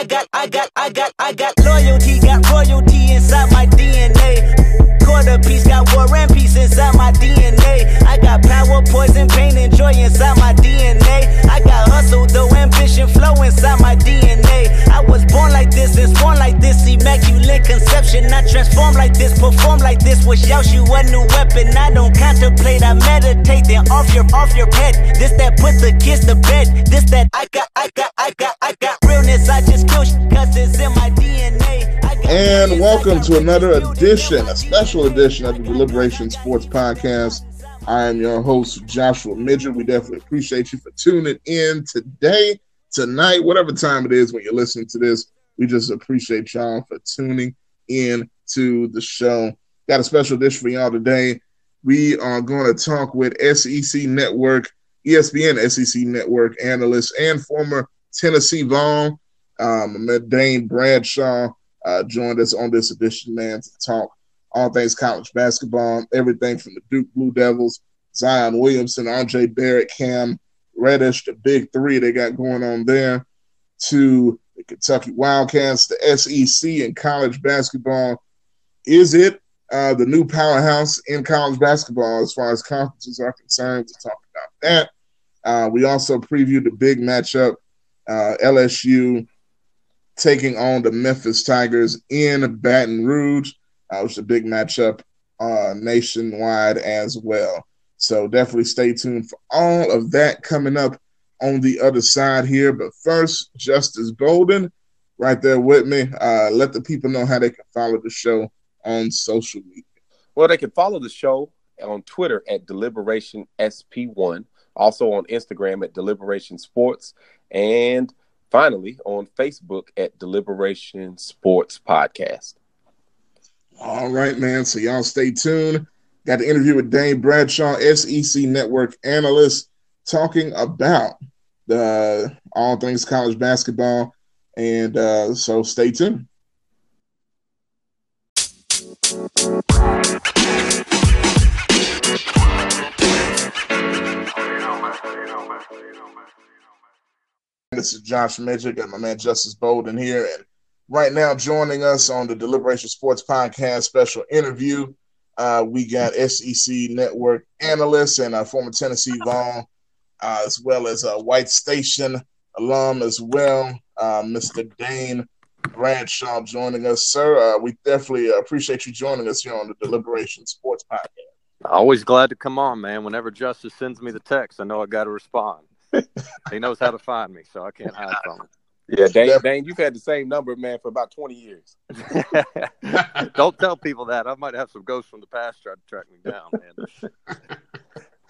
I got, I got, I got, I got loyalty, got royalty inside my DNA. Quarter piece, got war and peace inside my DNA. I got power, poison, pain, and joy inside my DNA. I got hustle, though ambition, flow inside my DNA. I was born like this, and born like this, immaculate conception. I transform like this, perform like this. You a new weapon. I don't contemplate, I meditate. Then off your, off your head. This that put the kids to bed. This that I got, I got, I got, I got realness. I just kill cause it's in my DNA. And welcome to another edition, a special edition of the Deliberation Sports Podcast. I am your host, Joshua Midget. We definitely appreciate you for tuning in today, tonight, whatever time it is when you're listening to this. We just appreciate y'all for tuning in to the show. Got a special dish for y'all today. We are going to talk with SEC Network, ESPN SEC Network analyst and former Tennessee Vol, um, Dane Bradshaw uh, joined us on this edition, man, to talk all things college basketball, everything from the Duke Blue Devils, Zion Williamson, RJ Barrett, Cam Reddish, the big three they got going on there, to the Kentucky Wildcats, the SEC and college basketball. Is it uh, the new powerhouse in college basketball as far as conferences are concerned? To talk about that. Uh, we also previewed the big matchup, uh, LSU taking on the Memphis Tigers in Baton Rouge. Uh, which is a big matchup uh, nationwide as well. So definitely stay tuned for all of that coming up on the other side here. But first, Justice Bolden, right there with me. Uh, let the people know how they can follow the show on social media. Well, they can follow the show on Twitter at Deliberation SP1, also on Instagram at Deliberation Sports, and finally on Facebook at Deliberation Sports Podcast. All right, man. So y'all stay tuned. Got the interview with Dane Bradshaw, SEC Network analyst, talking about the all things college basketball. And uh, so stay tuned. This is Josh Midget. Got my man Justice Bolden here. And right now, joining us on the Deliberation Sports Podcast special interview, uh, we got SEC Network analyst and a former Tennessee Vol, uh, as well as a White Station alum as well, uh, Mr. Dane Bradshaw joining us. Sir, uh, we definitely appreciate you joining us here on the Deliberation Sports Podcast. Always glad to come on, man. Whenever Justice sends me the text, I know I got to respond. he knows how to find me, so I can't hide from him. Yeah, Dane, Dane, you've had the same number, man, for about 20 years. Don't tell people that. I might have some ghosts from the past try to track me down, man.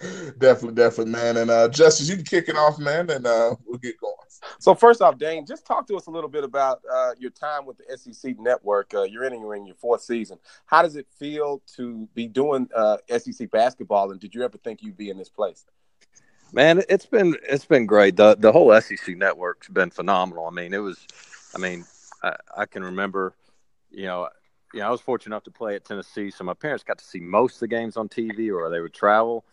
definitely, definitely, man. And uh, Justice, you can kick it off, man, and uh, we'll get going. So, first off, Dane, just talk to us a little bit about uh, your time with the SEC Network. Uh, you're entering your fourth season. How does it feel to be doing uh, SEC basketball, and did you ever think you'd be in this place? Man, it's been it's been great. the The whole SEC network's been phenomenal. I mean, it was. I mean, I, I can remember, you know, you know, I was fortunate enough to play at Tennessee, so my parents got to see most of the games on TV, or they would travel.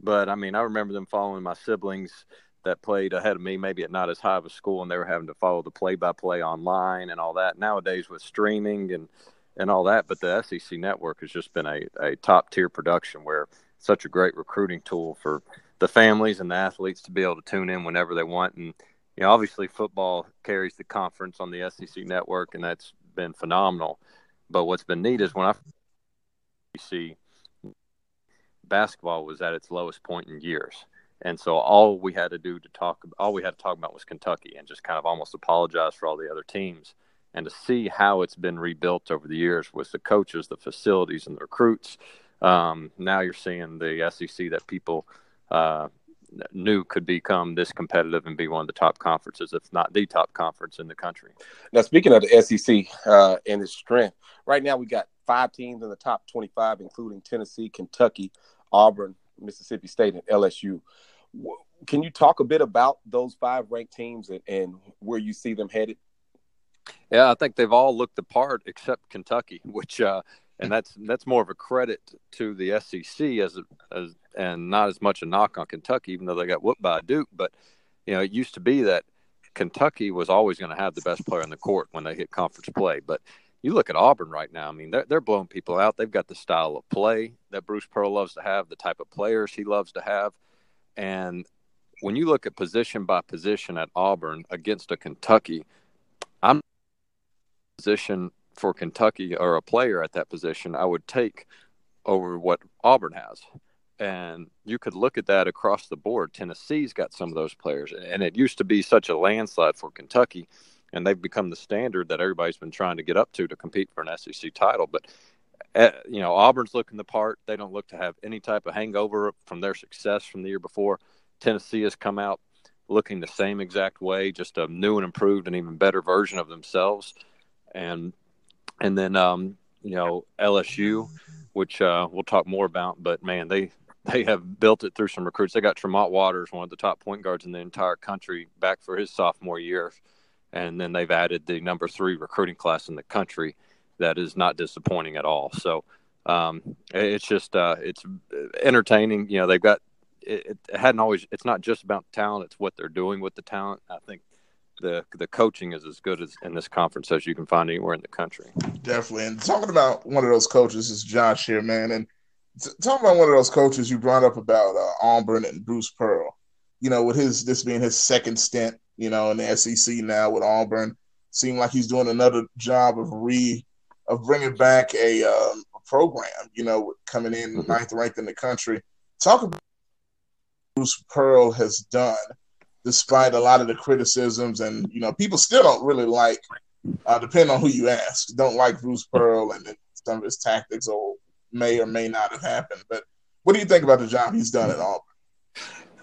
But I mean, I remember them following my siblings that played ahead of me, maybe at not as high of a school, and they were having to follow the play-by-play online and all that. Nowadays, with streaming and and all that, but the SEC network has just been a, a top tier production where such a great recruiting tool for the families and the athletes to be able to tune in whenever they want. And you know, obviously, football carries the conference on the SEC network, and that's been phenomenal. But what's been neat is when I see basketball was at its lowest point in years. And so all we had to do to talk, all we had to talk about was Kentucky, and just kind of almost apologize for all the other teams, and to see how it's been rebuilt over the years with the coaches, the facilities, and the recruits. Um, now you're seeing the SEC that people uh, knew could become this competitive and be one of the top conferences, if not the top conference in the country. Now, speaking of the SEC uh, and its strength, right now we got five teams in the top 25, including Tennessee, Kentucky, Auburn, Mississippi State, and LSU. Can you talk a bit about those five ranked teams and, and where you see them headed? Yeah, I think they've all looked the part except Kentucky, which uh, and that's that's more of a credit to the SEC as, as and not as much a knock on Kentucky, even though they got whooped by Duke. But you know, it used to be that Kentucky was always going to have the best player on the court when they hit conference play. But you look at Auburn right now. I mean, they're they're blowing people out. They've got the style of play that Bruce Pearl loves to have, the type of players he loves to have, and when you look at position by position at Auburn against a Kentucky, I'm position for Kentucky or a player at that position, I would take over what Auburn has. And you could look at that across the board. Tennessee's got some of those players, and it used to be such a landslide for Kentucky, and they've become the standard that everybody's been trying to get up to to compete for an SEC title. But uh, you know, Auburn's looking the part. They don't look to have any type of hangover from their success from the year before. Tennessee has come out looking the same exact way, just a new and improved and even better version of themselves. And and then um, you know LSU, which uh, we'll talk more about. But man, they they have built it through some recruits. They got Tremont Waters, one of the top point guards in the entire country, back for his sophomore year, and then they've added the number three recruiting class in the country. That is not disappointing at all. So um, it's just uh, it's entertaining. You know, they've got it, it hadn't always. It's not just about talent; it's what they're doing with the talent. I think the the coaching is as good as in this conference as you can find anywhere in the country. Definitely. And talking about one of those coaches is Josh here, man. And t- talking about one of those coaches you brought up about uh, Auburn and Bruce Pearl. You know, with his this being his second stint, you know, in the SEC now with Auburn, seemed like he's doing another job of re of bringing back a, um, a program. You know, coming in mm-hmm. ninth ranked in the country. Talk about Bruce Pearl has done, despite a lot of the criticisms, and you know, people still don't really like, uh, depending on who you ask, don't like Bruce Pearl and some of his tactics, or may or may not have happened. But what do you think about the job he's done at Auburn?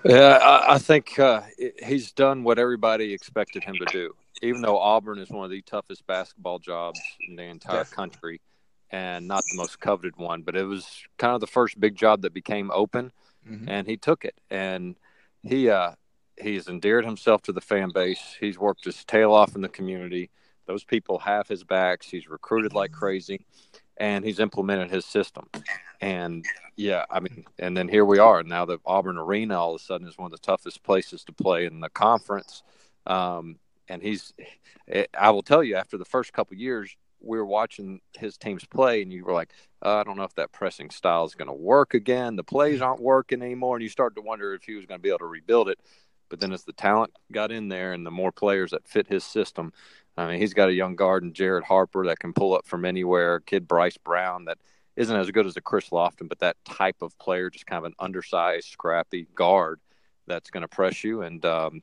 Yeah, I, I think uh, he's done what everybody expected him to do. Even though Auburn is one of the toughest basketball jobs in the entire Definitely. country, and not the most coveted one, but it was kind of the first big job that became open mm-hmm. and he took it and he uh he's endeared himself to the fan base. He's worked his tail off in the community. Those people have his backs. He's recruited like crazy, and he's implemented his system. And yeah, I mean, and then here we are now. The Auburn Arena all of a sudden is one of the toughest places to play in the conference. Um, and he's, I will tell you, after the first couple years, we were watching his teams play, and you were like, uh, I don't know if that pressing style is going to work again. The plays aren't working anymore, and you start to wonder if he was going to be able to rebuild it. But then as the talent got in there and the more players that fit his system, I mean, he's got a young guard and Jared Harper that can pull up from anywhere. Kid Bryce Brown that isn't as good as a Chris Lofton, but that type of player, just kind of an undersized, scrappy guard that's going to press you. And um,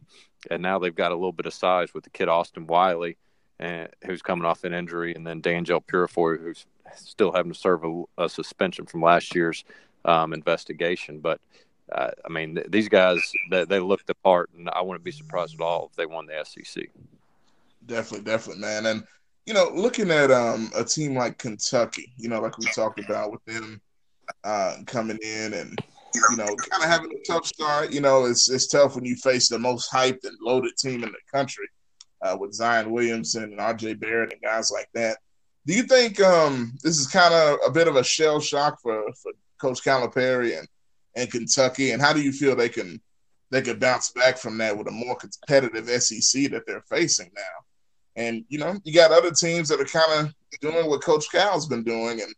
and now they've got a little bit of size with the kid Austin Wiley and who's coming off an injury, and then Danjel Purifoy, who's still having to serve a, a suspension from last year's um, investigation. But uh, I mean, th- these guys they, they look the part, and I wouldn't be surprised at all if they won the SEC. Definitely, definitely, man. And you know, looking at um, a team like Kentucky, you know, like we talked about with them uh, coming in and you know, kind of having a tough start. You know, it's it's tough when you face the most hyped and loaded team in the country uh, with Zion Williamson and RJ Barrett and guys like that. Do you think um, this is kind of a bit of a shell shock for, for Coach Calipari and, and Kentucky? And how do you feel they can they could bounce back from that with a more competitive SEC that they're facing now? And you know, you got other teams that are kind of doing what Coach Cal's been doing, and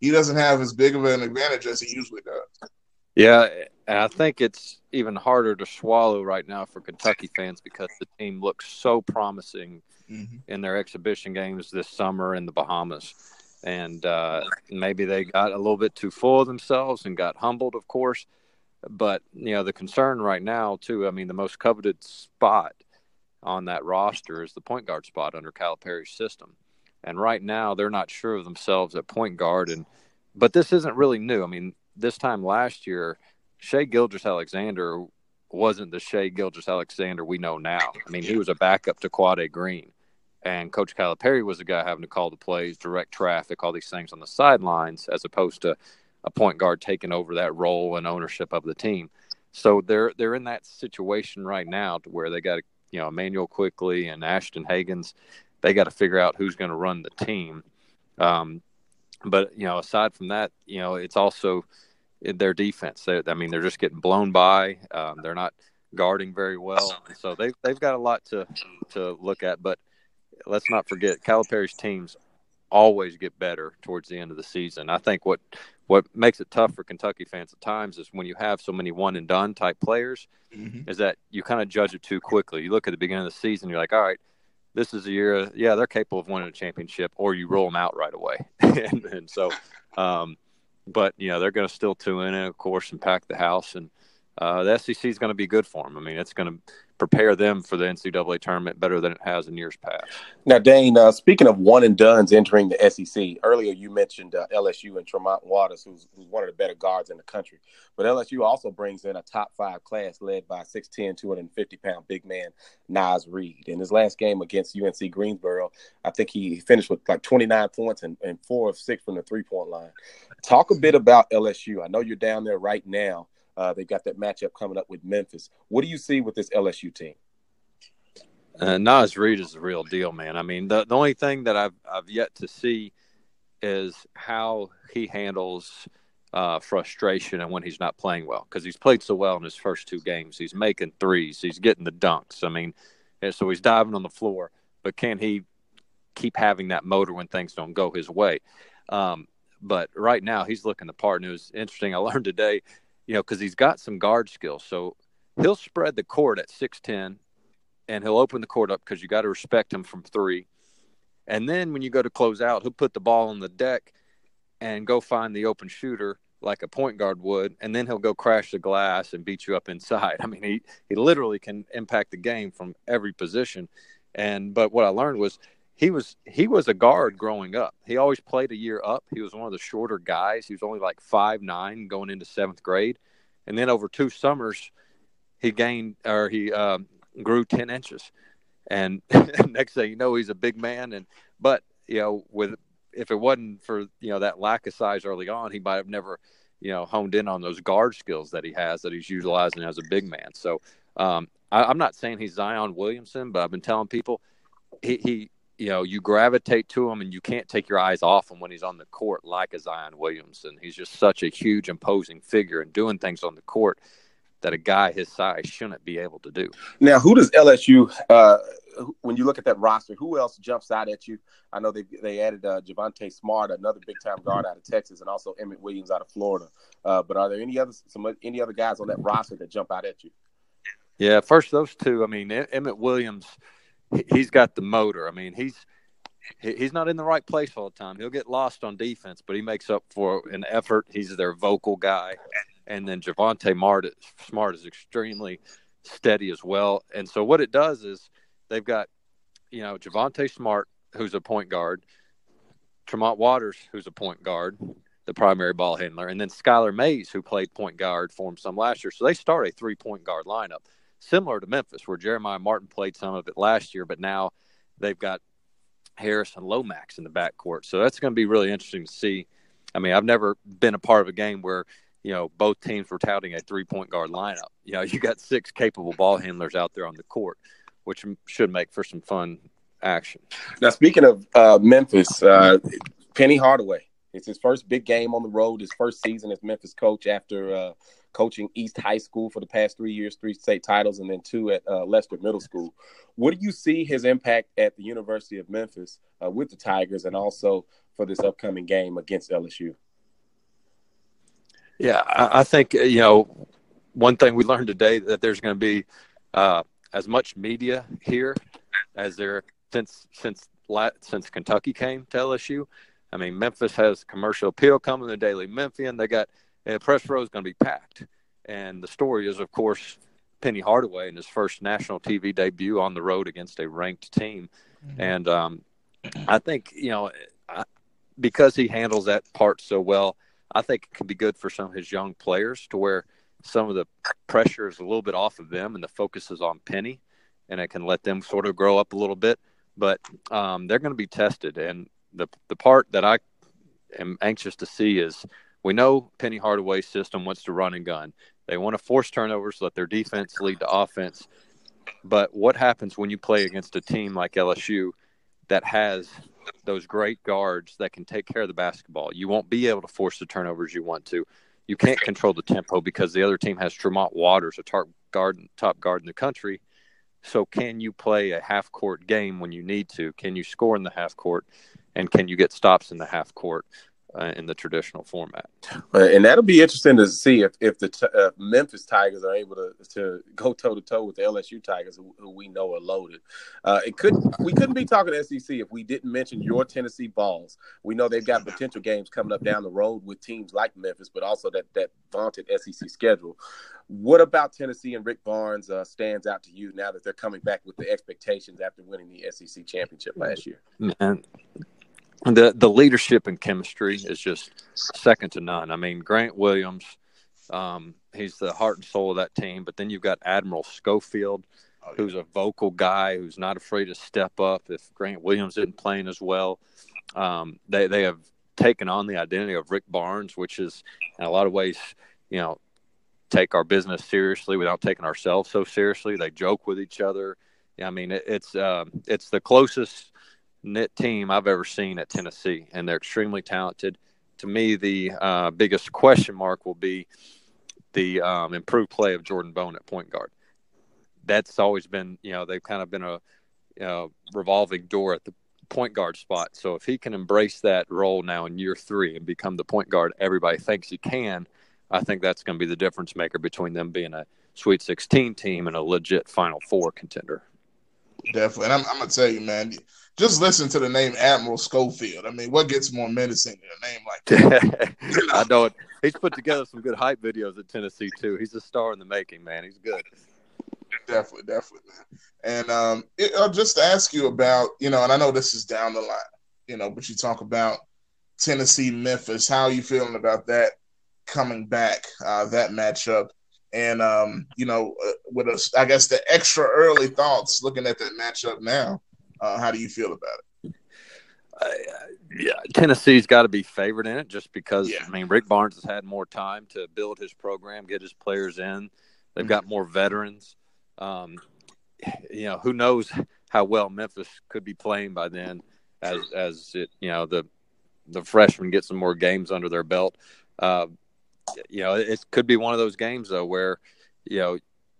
he doesn't have as big of an advantage as he usually does. Yeah, and I think it's even harder to swallow right now for Kentucky fans because the team looks so promising mm-hmm. in their exhibition games this summer in the Bahamas. And uh, maybe they got a little bit too full of themselves and got humbled, of course. But, you know, the concern right now, too, I mean, the most coveted spot on that roster is the point guard spot under Calipari's system. And right now, they're not sure of themselves at point guard. And, but this isn't really new. I mean, this time last year, Shai Gilgeous-Alexander wasn't the Shai Gilgeous-Alexander we know now. I mean, he was a backup to Quade Green. And Coach Calipari was the guy having to call the plays, direct traffic, all these things on the sidelines, as opposed to a point guard taking over that role and ownership of the team. So they're they're in that situation right now to where they got you know Immanuel Quickley and Ashton Hagans. They got to figure out who's going to run the team. Um, but you know, aside from that, you know, it's also their defense. They, I mean, they're just getting blown by. Um, they're not guarding very well. So they've they've got a lot to to look at. But let's not forget, Calipari's teams always get better towards the end of the season. I think what what makes it tough for Kentucky fans at times is when you have so many one and done type players, mm-hmm. is that you kind of judge it too quickly. You look at the beginning of the season, you're like, all right, this is a year, yeah, they're capable of winning a championship, or you roll them out right away. and, and, so, um, but you know, they're going to still tune in, of course, and pack the house. And uh, the SEC is going to be good for them. I mean, it's going to prepare them for the NCAA tournament better than it has in years past. Now, Dane, uh, speaking of one and duns entering the SEC, earlier you mentioned uh, LSU and Tremont Waters, who's, who's, one of the better guards in the country. But LSU also brings in a top five class led by 6'10, 250 pound big man, Naz Reid. In his last game against UNC Greensboro, I think he finished with like 29 points and, and four of six from the three point line. Talk a bit about LSU. I know you're down there right now. Uh, they've got that matchup coming up with Memphis. What do you see with this LSU team? Uh, Naz Reid is the real deal, man. I mean, the, the only thing that I've I've yet to see is how he handles uh, frustration and when he's not playing well because he's played so well in his first two games. He's making threes, he's getting the dunks. I mean, so he's diving on the floor, but can he keep having that motor when things don't go his way? Um, but right now, he's looking the part. And it was interesting. I learned today you know, because he's got some guard skills. So he'll spread the court at 6'10 and he'll open the court up because you got to respect him from three. And then when you go to close out, he'll put the ball on the deck and go find the open shooter like a point guard would, and then he'll go crash the glass and beat you up inside. I mean, he he literally can impact the game from every position. And but what I learned was he was he was a guard growing up. He always played a year up. He was one of the shorter guys. He was only like five nine going into seventh grade, and then over two summers, he gained or he uh, grew ten inches. And next thing you know, he's a big man. And but you know, with if it wasn't for you know that lack of size early on, he might have never you know honed in on those guard skills that he has that he's utilizing as a big man. So um, I, am not saying he's Zion Williamson, but I've been telling people he, he you know you gravitate to him and you can't take your eyes off him when he's on the court like a Zion Williamson. He's just such a huge imposing figure and doing things on the court that a guy his size shouldn't be able to do. Now, who does LSU uh, when you look at that roster, who else jumps out at you? I know they they added uh, Javonte Smart, another big time guard out of Texas, and also Emmett Williams out of Florida. Uh, but are there any other some any other guys on that roster that jump out at you? Yeah, first those two. I mean, Emmett Williams, he's got the motor. I mean, he's he's not in the right place all the time. He'll get lost on defense, but he makes up for an effort. He's their vocal guy, and then Javonte Smart is extremely steady as well. And so what it does is they've got, you know, Javonte Smart, who's a point guard, Tremont Waters, who's a point guard, the primary ball handler, and then Skylar Mays, who played point guard for him some last year. So they start a three point guard lineup, similar to Memphis, where Jeremiah Martin played some of it last year, but now they've got Harris and Lomax in the backcourt. So that's going to be really interesting to see. I mean, I've never been a part of a game where you know both teams were touting a three point guard lineup. You know, you got six capable ball handlers out there on the court which should make for some fun action. Now, speaking of uh, Memphis, uh, Penny Hardaway. It's his first big game on the road. His first season as Memphis coach after uh, coaching East High School for the past three years, three state titles, and then two at uh, Lester Middle School. What do you see his impact at the University of Memphis uh, with the Tigers, and also for this upcoming game against LSU? Yeah, I, I think you know one thing we learned today that there's going to be uh, as much media here as there since since since Kentucky came to LSU. I mean, Memphis has commercial appeal coming. The Daily Memphian, they got uh, press row is going to be packed, and the story is, of course, Penny Hardaway in his first national TV debut on the road against a ranked team, mm-hmm. and um, I think you know I, because he handles that part so well, I think it can be good for some of his young players to where some of the pressure is a little bit off of them and the focus is on Penny, and it can let them sort of grow up a little bit. But um, they're going to be tested, and the the part that I am anxious to see is we know Penny Hardaway's system wants to run and gun. They want to force turnovers, let their defense lead to offense. But what happens when you play against a team like LSU that has those great guards that can take care of the basketball? You won't be able to force the turnovers you want to you can't control the tempo because the other team has Tremont Waters, a tar- guard, top guard in the country. So, can you play a half court game when you need to? Can you score in the half court? And can you get stops in the half court? Uh, in the traditional format. And that'll be interesting to see if if the uh, Memphis Tigers are able to to go toe to toe with the LSU Tigers, who, who we know are loaded. Uh, it could we couldn't be talking SEC if we didn't mention your Tennessee Vols. We know they've got potential games coming up down the road with teams like Memphis, but also that that vaunted SEC schedule. What about Tennessee and Rick Barnes uh, stands out to you now that they're coming back with the expectations after winning the SEC championship last year? Man, the the leadership and chemistry is just second to none. I mean, Grant Williams, um, he's the heart and soul of that team. But then you've got Admiral Schofield, oh, yeah. who's a vocal guy who's not afraid to step up. If Grant Williams isn't playing as well, um, they they have taken on the identity of Rick Barnes, which is in a lot of ways, you know, take our business seriously without taking ourselves so seriously. They joke with each other. I mean, it, it's uh, it's the closest knit team I've ever seen at Tennessee, and they're extremely talented. To me, the uh, biggest question mark will be the um, improved play of Jordan Bone at point guard. That's always been, you know, they've kind of been a you know, revolving door at the point guard spot. So if he can embrace that role now in year three and become the point guard everybody thinks he can, I think that's going to be the difference maker between them being a Sweet 16 team and a legit Final Four contender. Definitely. And I'm, I'm going to tell you, man, just listen to the name Admiral Schofield. I mean, what gets more menacing than a name like that? I know it. He's put together some good hype videos at Tennessee too. He's a star in the making, man. He's good. Definitely, definitely, man. And um, it, I'll just ask you about, you know, and I know this is down the line, you know, but you talk about Tennessee, Memphis. How are you feeling about that coming back, uh, that matchup? And um, you know, uh, with us, I guess the extra early thoughts looking at that matchup now uh, how do you feel about it? Uh, yeah, Tennessee's got to be favored in it just because yeah. I mean Rick Barnes has had more time to build his program, get his players in. They've mm-hmm. got more veterans. Um, you know, who knows how well Memphis could be playing by then, as as it you know the the freshmen get some more games under their belt. Uh, you know, it could be one of those games though where you know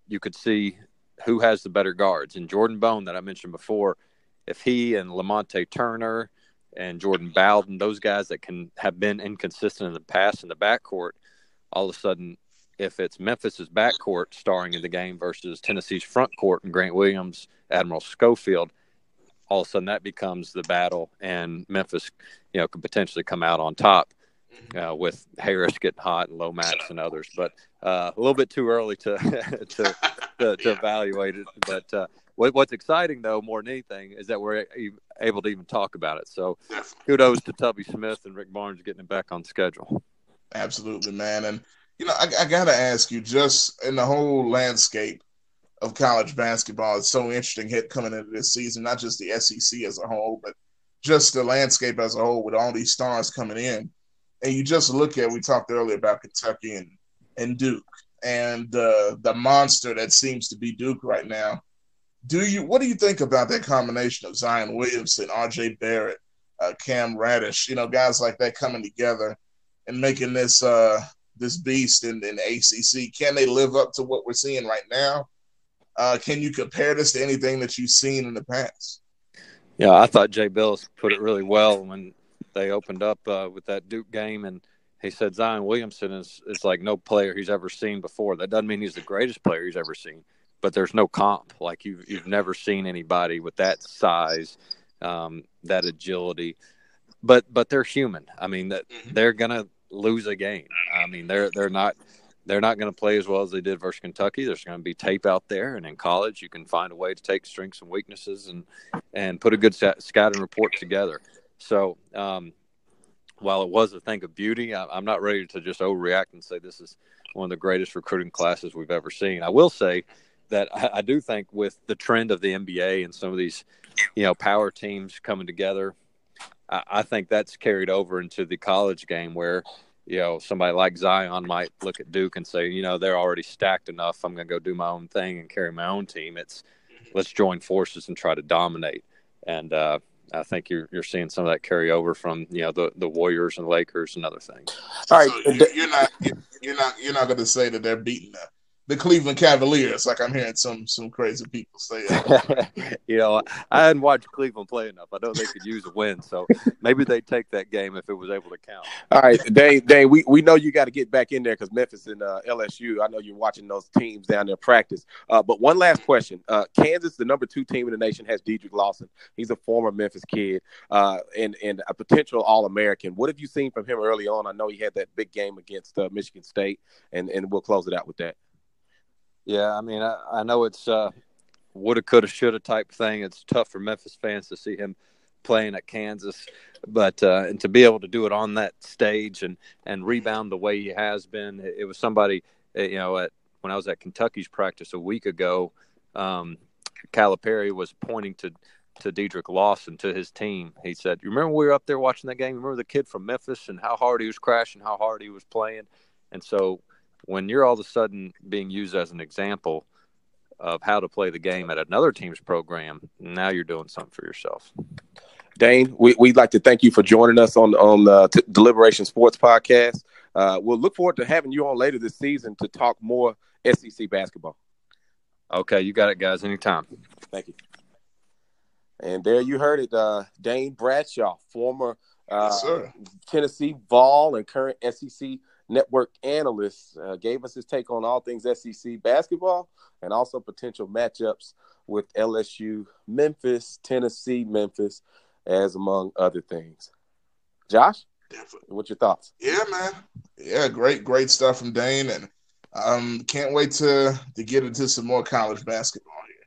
you could see who has the better guards. And Jordan Bone that I mentioned before if he and Lamonte Turner and Jordan Bowden, those guys that can have been inconsistent in the past in the backcourt, all of a sudden, if it's Memphis's backcourt starring in the game versus Tennessee's front court and Grant Williams, Admiral Schofield, all of a sudden that becomes the battle, and Memphis, you know, could potentially come out on top uh, with Harris getting hot and Lomax and others. But uh, a little bit too early to to, to, to evaluate it. But uh, what's exciting though, more than anything, is that we're able to even talk about it. So, kudos to Tubby Smith and Rick Barnes getting it back on schedule. Absolutely, man. And you know, I, I got to ask you, just in the whole landscape of college basketball, it's so interesting hit coming into this season. Not just the SEC as a whole, but just the landscape as a whole with all these stars coming in. And you just look at, we talked earlier about Kentucky and, and Duke and uh, the monster that seems to be Duke right now do you what do you think about that combination of Zion Williamson, RJ Barrett, uh, Cam Reddish, you know, guys like that coming together and making this uh, this beast in, in ACC? Can they live up to what we're seeing right now? Uh, can you compare this to anything that you've seen in the past? Yeah, I thought Jay Bilas put it really well when they opened up uh, with that Duke game, and he said Zion Williamson is is like no player he's ever seen before. That doesn't mean he's the greatest player he's ever seen but there's no comp. Like you've you've never seen anybody with that size, um, that agility. But but they're human. I mean that mm-hmm. they're gonna lose a game. I mean they're they're not they're not going to play as well as they did versus Kentucky. There's going to be tape out there, and in college, you can find a way to take strengths and weaknesses and and put a good scouting report together. So, um, while it was a thing of beauty, I, am not ready to just overreact and say this is one of the greatest recruiting classes we've ever seen. I will say that I, I, do think with the trend of the NBA and some of these, you know, power teams coming together, I, I think that's carried over into the college game where, you know, somebody like Zion might look at Duke and say, you know, they're already stacked enough. I'm going to go do my own thing and carry my own team. It's let's join forces and try to dominate. And uh, I think you're you're seeing some of that carry over from you know the the Warriors and Lakers and other things. All right, so you're not you're not you're not going to say that they're beating the the Cleveland Cavaliers, like I'm hearing some some crazy people say. you know, I hadn't watched Cleveland play enough. I know they could use a win, so maybe they take that game if it was able to count. All right, Dane, Dane, we, we know you got to get back in there because Memphis and uh, LSU. I know you're watching those teams down there practice. Uh, but one last question: uh, Kansas, the number two team in the nation, has Dedric Lawson. He's a former Memphis kid uh, and and a potential All American. What have you seen from him early on? I know he had that big game against uh, Michigan State, and and we'll close it out with that. Yeah, I mean, I, I know it's uh, woulda, coulda, shoulda type thing. It's tough for Memphis fans to see him playing at Kansas, but uh, and to be able to do it on that stage and and rebound the way he has been, it, was somebody uh, you know at when I was at Kentucky's practice a week ago, um, Calipari was pointing to to Dedric Lawson to his team. He said, "You remember we were up there watching that game? Remember the kid from Memphis and how hard he was crashing, how hard he was playing." And so when you're all of a sudden being used as an example of how to play the game at another team's program, now you're doing something for yourself. Dane, we, would like to thank you for joining us on on the T- Deliberation Sports Podcast. Uh, we'll look forward to having you on later this season to talk more SEC basketball. Okay, you got it, guys. Anytime. Thank you. And there you heard it, uh, Dane Bradshaw, former uh, yes, Tennessee Vol and current SEC network analyst, uh, gave us his take on all things SEC basketball and also potential matchups with LSU, Memphis, Tennessee, Memphis, as among other things. Josh, Definitely. what's your thoughts? Yeah, man. Yeah, great, great stuff from Dane, and um, can't wait to to get into some more college basketball here.